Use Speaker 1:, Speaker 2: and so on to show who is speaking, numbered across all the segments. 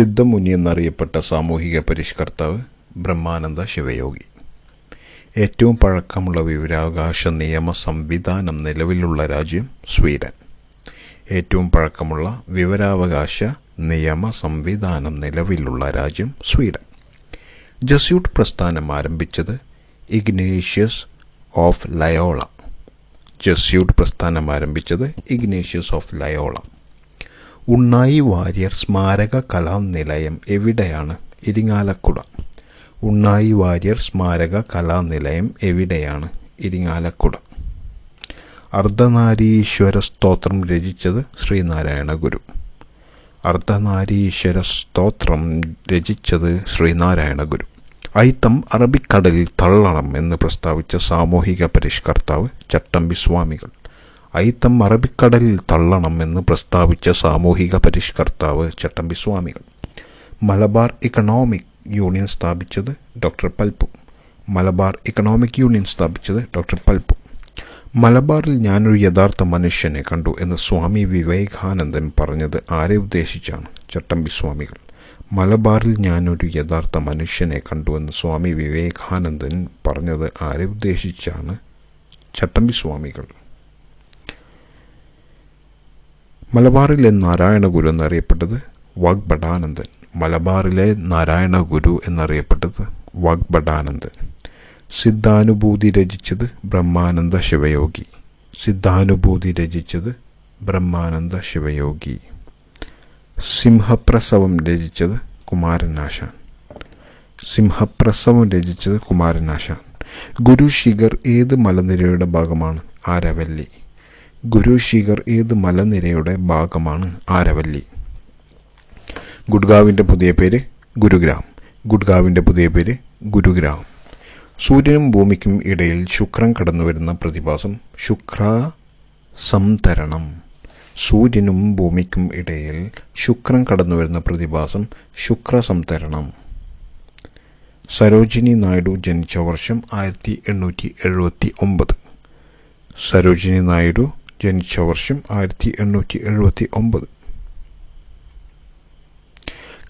Speaker 1: സിദ്ധമുനി എന്നറിയപ്പെട്ട സാമൂഹിക പരിഷ്കർത്താവ് ബ്രഹ്മാനന്ദ ശിവയോഗി. ഏറ്റവും പഴക്കമുള്ള വിവരാവകാശ നിയമ സംവിധാനം നിലവിലുള്ള രാജ്യം സ്വീഡൻ. ഏറ്റവും പഴക്കമുള്ള വിവരാവകാശ നിയമ സംവിധാനം നിലവിലുള്ള രാജ്യം സ്വീഡൻ. ജസ്യൂട്ട് പ്രസ്ഥാനം ആരംഭിച്ചത് ഇഗ്നേഷ്യസ് ഓഫ് ലയോള. ജസ്യൂട്ട് പ്രസ്ഥാനം ആരംഭിച്ചത് Ignatius of Loyola. Unnayi Warrier Smaraka Kalanilayam എവിടെയാണ്? ഇരിങ്ങാലക്കുട. ഉണ്ണായി വാര്യർ സ്മാരക കലാനിലയം എവിടെയാണ്? ഇരിങ്ങാലക്കുട. അർദ്ധനാരീശ്വര സ്തോത്രം രചിച്ചത് ശ്രീനാരായണ ഗുരു. അർദ്ധനാരീശ്വര സ്തോത്രം രചിച്ചത് ശ്രീനാരായണ ഗുരു. ഐത്തം അറബിക്കടലിൽ തള്ളണം എന്ന് പ്രസ്താവിച്ച സാമൂഹിക പരിഷ്കർത്താവ് ചട്ടമ്പി സ്വാമികൾ. ഐത്തം അറബിക്കടലിൽ തള്ളണം എന്ന് പ്രസ്താവിച്ച സാമൂഹിക പരിഷ്കർത്താവ് ചട്ടമ്പി സ്വാമികൾ മലബാർ ഇക്കണോമിക് യൂണിയൻ സ്ഥാപിച്ചത് doctor Palpu. Malabar economic union സ്ഥാപിച്ചത് ഡോക്ടർ പൽപ്പു. മലബാറിൽ ഞാനൊരു യഥാർത്ഥ മനുഷ്യനെ കണ്ടു എന്ന് സ്വാമി വിവേകാനന്ദൻ പറഞ്ഞത് ആരെ ഉദ്ദേശിച്ചാണ്? ചട്ടമ്പി സ്വാമികൾ മലബാറിൽ ഞാനൊരു യഥാർത്ഥ മനുഷ്യനെ കണ്ടു എന്ന് സ്വാമി വിവേകാനന്ദൻ പറഞ്ഞത് ആരെ ഉദ്ദേശിച്ചാണ്? ചട്ടമ്പി സ്വാമികൾ മലബാറിലെ നാരായണ ഗുരു എന്നറിയപ്പെട്ടത് വാഗ്ഭടാനന്ദൻ മലബാറിലെ നാരായണ ഗുരു എന്നറിയപ്പെട്ടത് വാഗ്ഭടാനന്ദൻ സിദ്ധാനുഭൂതി രചിച്ചത് ബ്രഹ്മാനന്ദ ശിവയോഗി. സിദ്ധാനുഭൂതി രചിച്ചത് ബ്രഹ്മാനന്ദ ശിവയോഗി. സിംഹപ്രസവം രചിച്ചത് കുമാരനാശാൻ. സിംഹപ്രസവം രചിച്ചത് കുമാരനാശാൻ. ഗുരു ശിഖർ ഏത് മലനിരയുടെ ഭാഗമാണ്? ആരവല്ലി. ഗുരു ശിഖർ ഏത് മലനിരയുടെ ഭാഗമാണ്? ആരവല്ലി. ഗുഡ്ഗാവിന്റെ പുതിയ പേര് ഗുരുഗ്രാം. ഗുഡ്ഗാവിന്റെ പുതിയ പേര് ഗുരുഗ്രാം. സൂര്യനും ഭൂമിക്കും ഇടയിൽ ശുക്രൻ കടന്നു വരുന്ന പ്രതിഭാസം ശുക്ര സംതരണം സൂര്യനും ഭൂമിക്കും ഇടയിൽ ശുക്രൻ കടന്നു വരുന്ന പ്രതിഭാസം ശുക്ര സംതരണം സരോജിനി നായിഡു ജനിച്ച വർഷം ആയിരത്തി എണ്ണൂറ്റി എഴുപത്തി ഒമ്പത്. സരോജിനി നായിഡു ജനിച്ച വർഷം ആയിരത്തി എണ്ണൂറ്റി എഴുപത്തി ഒമ്പത്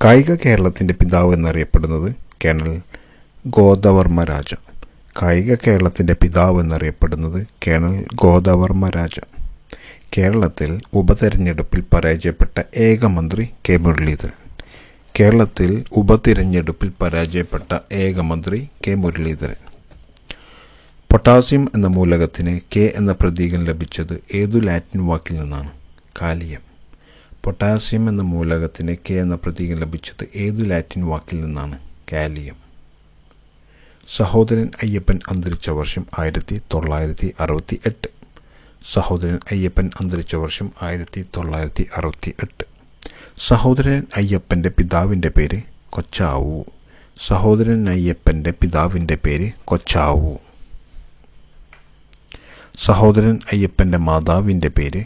Speaker 1: കായിക കേരളത്തിന്റെ പിതാവ് എന്നറിയപ്പെടുന്നത് കേണൽ ഗോദവർമ്മ രാജ. കായിക കേരളത്തിന്റെ പിതാവ് എന്നറിയപ്പെടുന്നത് കേണൽ ഗോദവർമ്മ രാജ. കേരളത്തിൽ ഉപതെരഞ്ഞെടുപ്പിൽ പരാജയപ്പെട്ട ഏക മന്ത്രി കെ മുരളീധരൻ. കേരളത്തിൽ ഉപതിരഞ്ഞെടുപ്പിൽ പരാജയപ്പെട്ട ഏക മന്ത്രി കെ മുരളീധരൻ. പൊട്ടാസ്യം എന്ന മൂലകത്തിന് കെ എന്ന പ്രതീകം ലഭിച്ചത് ഏതു ലാറ്റിൻ വാക്കിൽ നിന്നാണ്? കാലിയം. പൊട്ടാസ്യം എന്ന മൂലകത്തിന് കെ എന്ന പ്രതീകം ലഭിച്ചത് ഏതു ലാറ്റിൻ വാക്കിൽ നിന്നാണ്? കാലിയം. സഹോദരൻ അയ്യപ്പൻ അന്തരിച്ച വർഷം ആയിരത്തി തൊള്ളായിരത്തി അറുപത്തി എട്ട് സഹോദരൻ അയ്യപ്പൻ അന്തരിച്ച വർഷം ആയിരത്തി തൊള്ളായിരത്തി അറുപത്തി എട്ട് സഹോദരൻ അയ്യപ്പന്റെ പിതാവിന്റെ പേര് കൊച്ചാവു. സഹോദരൻ അയ്യപ്പന്റെ പിതാവിന്റെ പേര് കൊച്ചാവു. സഹോദരൻ അയ്യപ്പന്റെ മാതാവിന്റെ പേര്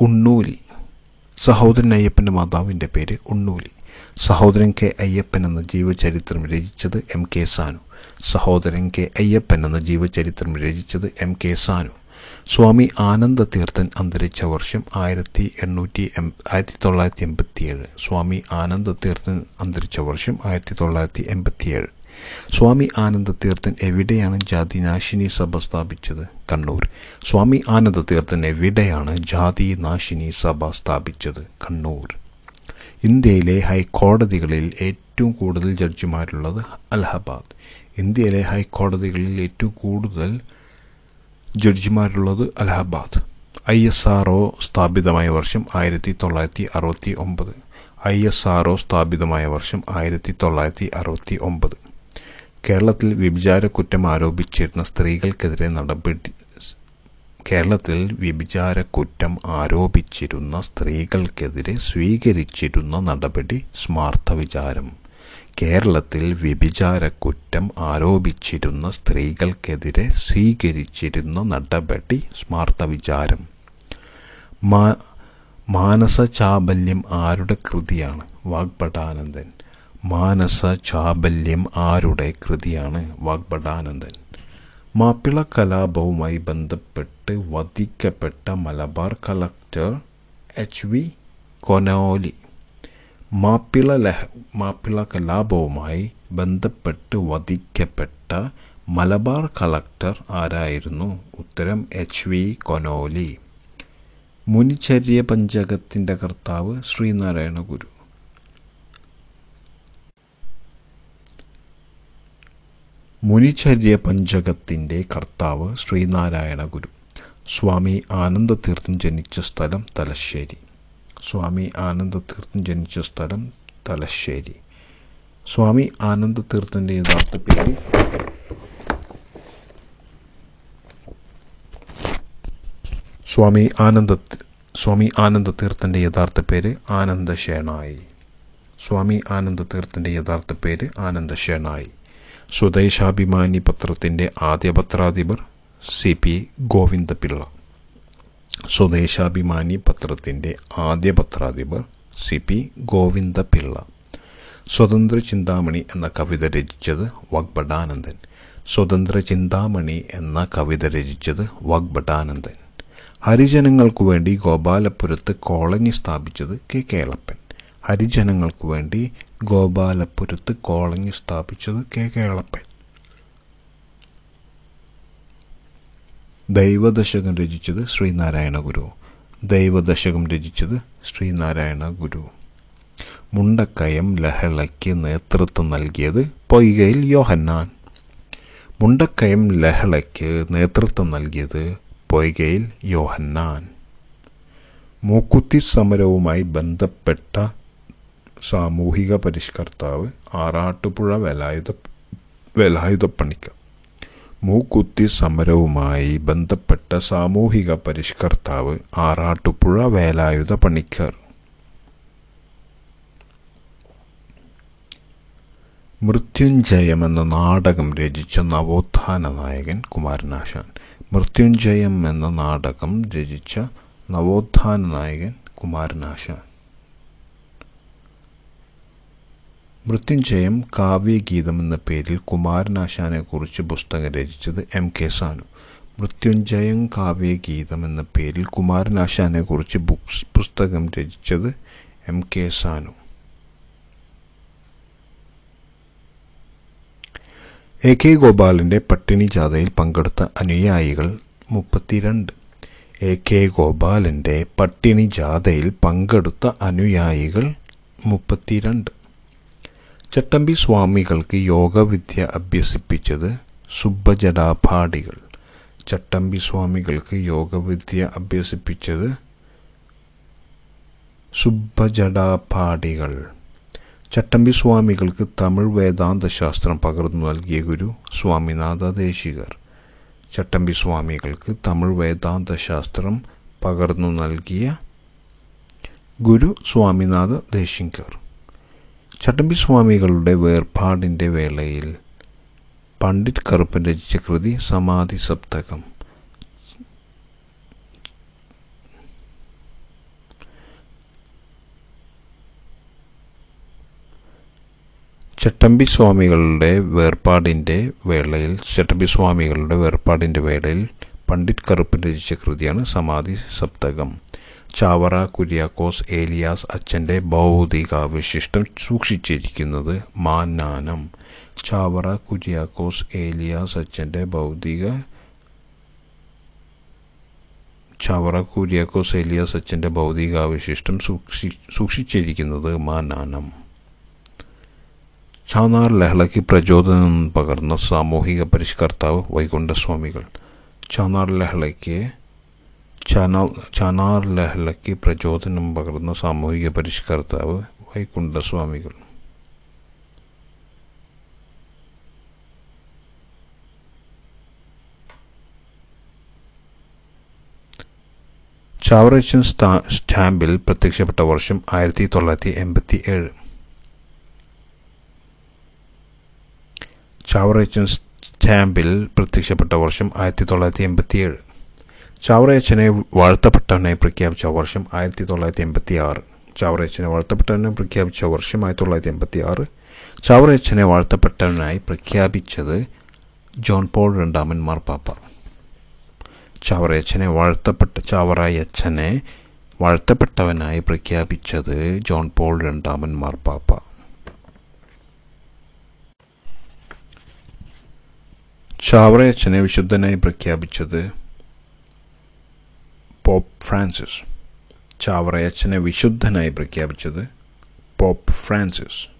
Speaker 1: ഉണ്ണൂലി. സഹോദരൻ അയ്യപ്പന്റെ മാതാവിന്റെ പേര് ഉണ്ണൂലി. സഹോദരൻ കെ അയ്യപ്പൻ എന്ന ജീവചരിത്രം രചിച്ചത് എം കെ സാനു. സഹോദരൻ കെ അയ്യപ്പൻ എന്ന ജീവചരിത്രം രചിച്ചത് എം കെ സാനു. സ്വാമി ആനന്ദ തീർത്ഥൻ അന്തരിച്ച വർഷം ആയിരത്തി എണ്ണൂറ്റി എം ആയിരത്തി തൊള്ളായിരത്തി എൺപത്തിയേഴ്. സ്വാമി ആനന്ദ തീർത്ഥൻ അന്തരിച്ച വർഷം ആയിരത്തി തൊള്ളായിരത്തി എൺപത്തിയേഴ്. സ്വാമി ആനന്ദ തീർത്ഥൻ എവിടെയാണ് ജാതി നാശിനി സഭ സ്ഥാപിച്ചത്? കണ്ണൂർ. സ്വാമി ആനന്ദ തീർത്ഥൻ എവിടെയാണ് ജാതി നാശിനി സഭ സ്ഥാപിച്ചത്? കണ്ണൂർ. ഇന്ത്യയിലെ ഹൈക്കോടതികളിൽ ഏറ്റവും കൂടുതൽ ജഡ്ജിമാരുള്ളത് അലഹബാദ്. ഇന്ത്യയിലെ ഹൈക്കോടതികളിൽ ഏറ്റവും കൂടുതൽ ജഡ്ജിമാരുള്ളത് Allahabad. I S R O സ്ഥാപിതമായ വർഷം ആയിരത്തി തൊള്ളായിരത്തി അറുപത്തി ഒമ്പത് ഐ എസ് ആർ ഒ സ്ഥാപിതമായ വർഷം ആയിരത്തി തൊള്ളായിരത്തി അറുപത്തി ഒമ്പത് കേരളത്തിൽ വ്യഭിചാര കുറ്റം ആരോപിച്ചിരുന്ന സ്ത്രീകൾക്കെതിരെ നടപടി കേരളത്തിൽ വ്യഭിചാര കുറ്റം ആരോപിച്ചിരുന്ന സ്ത്രീകൾക്കെതിരെ സ്വീകരിച്ചിരുന്ന നടപടി സ്മാർത്ഥ വിചാരം. കേരളത്തിൽ വ്യഭിചാര കുറ്റം ആരോപിച്ചിരുന്ന സ്ത്രീകൾക്കെതിരെ സ്വീകരിച്ചിരുന്ന നടപടി സ്മാർത്ഥ വിചാരം. മാ മാനസചാബല്യം ആരുടെ കൃതിയാണ്? വാഗ്ഭടാനന്ദൻ മാനസ ചാബല്യം ആരുടെ കൃതിയാണ് വാഗ്ഭടാനന്ദൻ മാപ്പിള കലാപവുമായി ബന്ധപ്പെട്ട് വധിക്കപ്പെട്ട Malabar collector H V Conolly. Mappila ലഹ Mappila കലാപവുമായി ബന്ധപ്പെട്ട് വധിക്കപ്പെട്ട മലബാർ കളക്ടർ ആരായിരുന്നു? ഉത്തരം എച്ച് വി കൊനോലി. മുനിചര്യ പഞ്ചകത്തിന്റെ കർത്താവ് ശ്രീനാരായണ ഗുരു മുനിചര്യ പഞ്ചകത്തിന്റെ കർത്താവ് ശ്രീനാരായണ ഗുരു. സ്വാമി ആനന്ദതീർത്ഥം ജനിച്ച സ്ഥലം തലശ്ശേരി. സ്വാമി ആനന്ദതീർത്ഥം ജനിച്ച സ്ഥലം തലശ്ശേരി. സ്വാമി ആനന്ദതീർത്ഥന്റെ യഥാർത്ഥ പേര്? സ്വാമി ആനന്ദ സ്വാമി ആനന്ദതീർത്ഥന്റെ യഥാർത്ഥ പേര് ആനന്ദശേണായി. സ്വാമി ആനന്ദതീർത്ഥന്റെ യഥാർത്ഥ പേര് ആനന്ദശേണായി. സ്വദേശാഭിമാനി പത്രത്തിന്റെ ആദ്യ പത്രാധിപർ സി പി ഗോവിന്ദപിള്ള. സ്വദേശാഭിമാനി പത്രത്തിന്റെ ആദ്യ പത്രാധിപർ സി പി ഗോവിന്ദപിള്ള. സ്വതന്ത്ര ചിന്താമണി എന്ന കവിത രചിച്ചത് വാഗ്ഭടാനന്ദൻ സ്വതന്ത്ര ചിന്താമണി എന്ന കവിത രചിച്ചത് വാഗ്ഭടാനന്ദൻ ഹരിജനങ്ങൾക്കു വേണ്ടി ഗോപാലപുരത്ത് കോളനി സ്ഥാപിച്ചത് കെ. കേളപ്പൻ. ഹരിജനങ്ങൾക്കു വേണ്ടി ഗോപാലപുരത്ത് കോളനി സ്ഥാപിച്ചത് കെ കേളപ്പൻ ദൈവദശകം രചിച്ചത് ശ്രീനാരായണ ഗുരു. ദൈവദശകം രചിച്ചത് ശ്രീനാരായണ ഗുരു. മുണ്ടക്കയം ലഹളയ്ക്ക് നേതൃത്വം നൽകിയത് പൊയ്കയിൽ യോഹന്നാൻ. മുണ്ടക്കയം ലഹളയ്ക്ക് നേതൃത്വം നൽകിയത് പൊയ്കയിൽ യോഹന്നാൻ. മൂക്കുത്തി സമരവുമായി ബന്ധപ്പെട്ട സാമൂഹിക പരിഷ്കർത്താവ് ആറാട്ടുപുഴ വേലായുധ പണിക്ക മൂക്കുത്തി സമരവുമായി ബന്ധപ്പെട്ട സാമൂഹിക പരിഷ്കർത്താവ് ആറാട്ടുപുഴ വേലായുധ പണിക്കർ മൃത്യുഞ്ജയം എന്ന നാടകം രചിച്ച നവോത്ഥാന നായകൻ കുമാരനാശാൻ. മൃത്യുഞ്ജയം എന്ന നാടകം രചിച്ച നവോത്ഥാന നായകൻ കുമാരനാശാൻ. മൃത്യുഞ്ജയം കാവ്യഗീതം എന്ന പേരിൽ കുമാരനാശാനെക്കുറിച്ച് പുസ്തകം രചിച്ചത് എം കെ സാനു. മൃത്യുഞ്ജയം കാവ്യഗീതം എന്ന പേരിൽ കുമാരനാശാനെക്കുറിച്ച് പുസ്തകം രചിച്ചത് M K Sanu. A K ഗോപാലിന്റെ പട്ടിണി ജാഥയിൽ പങ്കെടുത്ത അനുയായികൾ മുപ്പത്തിരണ്ട്. എ കെ ഗോപാലിന്റെ പട്ടിണി ജാഥയിൽ പങ്കെടുത്ത അനുയായികൾ മുപ്പത്തിരണ്ട്. ചട്ടമ്പി സ്വാമികൾക്ക് യോഗവിദ്യ അഭ്യസിപ്പിച്ചത് സുബ്ബജടാഭാടികൾ. ചട്ടമ്പി സ്വാമികൾക്ക് യോഗവിദ്യ അഭ്യസിപ്പിച്ചത് സുബ്ബജടാഭാടികൾ. ചട്ടമ്പി സ്വാമികൾക്ക് തമിഴ് വേദാന്ത ശാസ്ത്രം പകർന്നു നൽകിയ ഗുരു സ്വാമിനാഥ ദേശികർ. ചട്ടമ്പി സ്വാമികൾക്ക് തമിഴ് വേദാന്ത ശാസ്ത്രം പകർന്നു നൽകിയ ഗുരു സ്വാമിനാഥ ദേശിങ്കർ ചട്ടമ്പി സ്വാമികളുടെ വേർപാടിന്റെ വേളയിൽ പണ്ഡിറ്റ് കറുപ്പൻ രചിച്ച കൃതി സമാധി സപ്തകം. ചട്ടമ്പി സ്വാമികളുടെ വേർപാടിന്റെ വേളയിൽ ചട്ടമ്പി സ്വാമികളുടെ വേർപാടിന്റെ വേളയിൽ പണ്ഡിറ്റ് കറുപ്പൻ രചിച്ച കൃതിയാണ് സമാധി സപ്തകം. ചാവറ കുര്യാക്കോസ് ഏലിയാസ് അച്ഛന്റെ ഭൗതികാവശിഷ്ടം സൂക്ഷിച്ചിരിക്കുന്നത് മാനാനം ചാവറ കുര്യാക്കോസ് ഏലിയാസ് അച്ഛന്റെ ഭൗതിക ചാവറ കുര്യാക്കോസ് ഏലിയാസ് അച്ഛന്റെ ഭൗതികാവശിഷ്ടം സൂക്ഷി സൂക്ഷിച്ചിരിക്കുന്നത് മാനാനം ചാനാർ ലഹളയ്ക്ക് പ്രചോദനം പകർന്ന സാമൂഹിക പരിഷ്കർത്താവ് വൈകുണ്ഠസ്വാമികൾ. ചാനാർ ലഹളയ്ക്ക് ചാനാർ ചാനാർ ലഹളയ്ക്ക് പ്രചോദനം പകർന്ന സാമൂഹിക പരിഷ്കർത്താവ് വൈകുണ്ഠസ്വാമികൾ. ചാവറച്ചൻ സ്റ്റാമ്പിൽ പ്രത്യക്ഷപ്പെട്ട വർഷം ആയിരത്തി തൊള്ളായിരത്തി എൺപത്തി ഏഴ് ചാവറച്ചൻ സ്റ്റാമ്പിൽ പ്രത്യക്ഷപ്പെട്ട വർഷം ആയിരത്തി തൊള്ളായിരത്തി എൺപത്തി ഏഴ് ചാവറയച്ചനെ വാഴ്ത്തപ്പെട്ടവനായി പ്രഖ്യാപിച്ച വർഷം ആയിരത്തി തൊള്ളായിരത്തി എൺപത്തി ആറ് ചാവറയച്ചനെ വാഴ്ത്തപ്പെട്ടവനായി പ്രഖ്യാപിച്ച വർഷം ആയിരത്തി തൊള്ളായിരത്തി എൺപത്തി ആറ് ചാവറയച്ചനെ വാഴ്ത്തപ്പെട്ടവനായി പ്രഖ്യാപിച്ചത് ജോൺ പോൾ രണ്ടാമൻ മാർപ്പാപ്പ. ചാവറയച്ചനെ വാഴ്ത്തപ്പെട്ട ചാവറയച്ചനെ വാഴ്ത്തപ്പെട്ടവനായി പ്രഖ്യാപിച്ചത് ജോൺ പോൾ രണ്ടാമൻ മാർപ്പാപ്പ. ചാവറയച്ചനെ വിശുദ്ധനായി പ്രഖ്യാപിച്ചത് പോപ്പ് ഫ്രാൻസിസ്. ചാവറയച്ചനെ വിശുദ്ധനായി പ്രഖ്യാപിച്ചത് പോപ്പ് ഫ്രാൻസിസ്.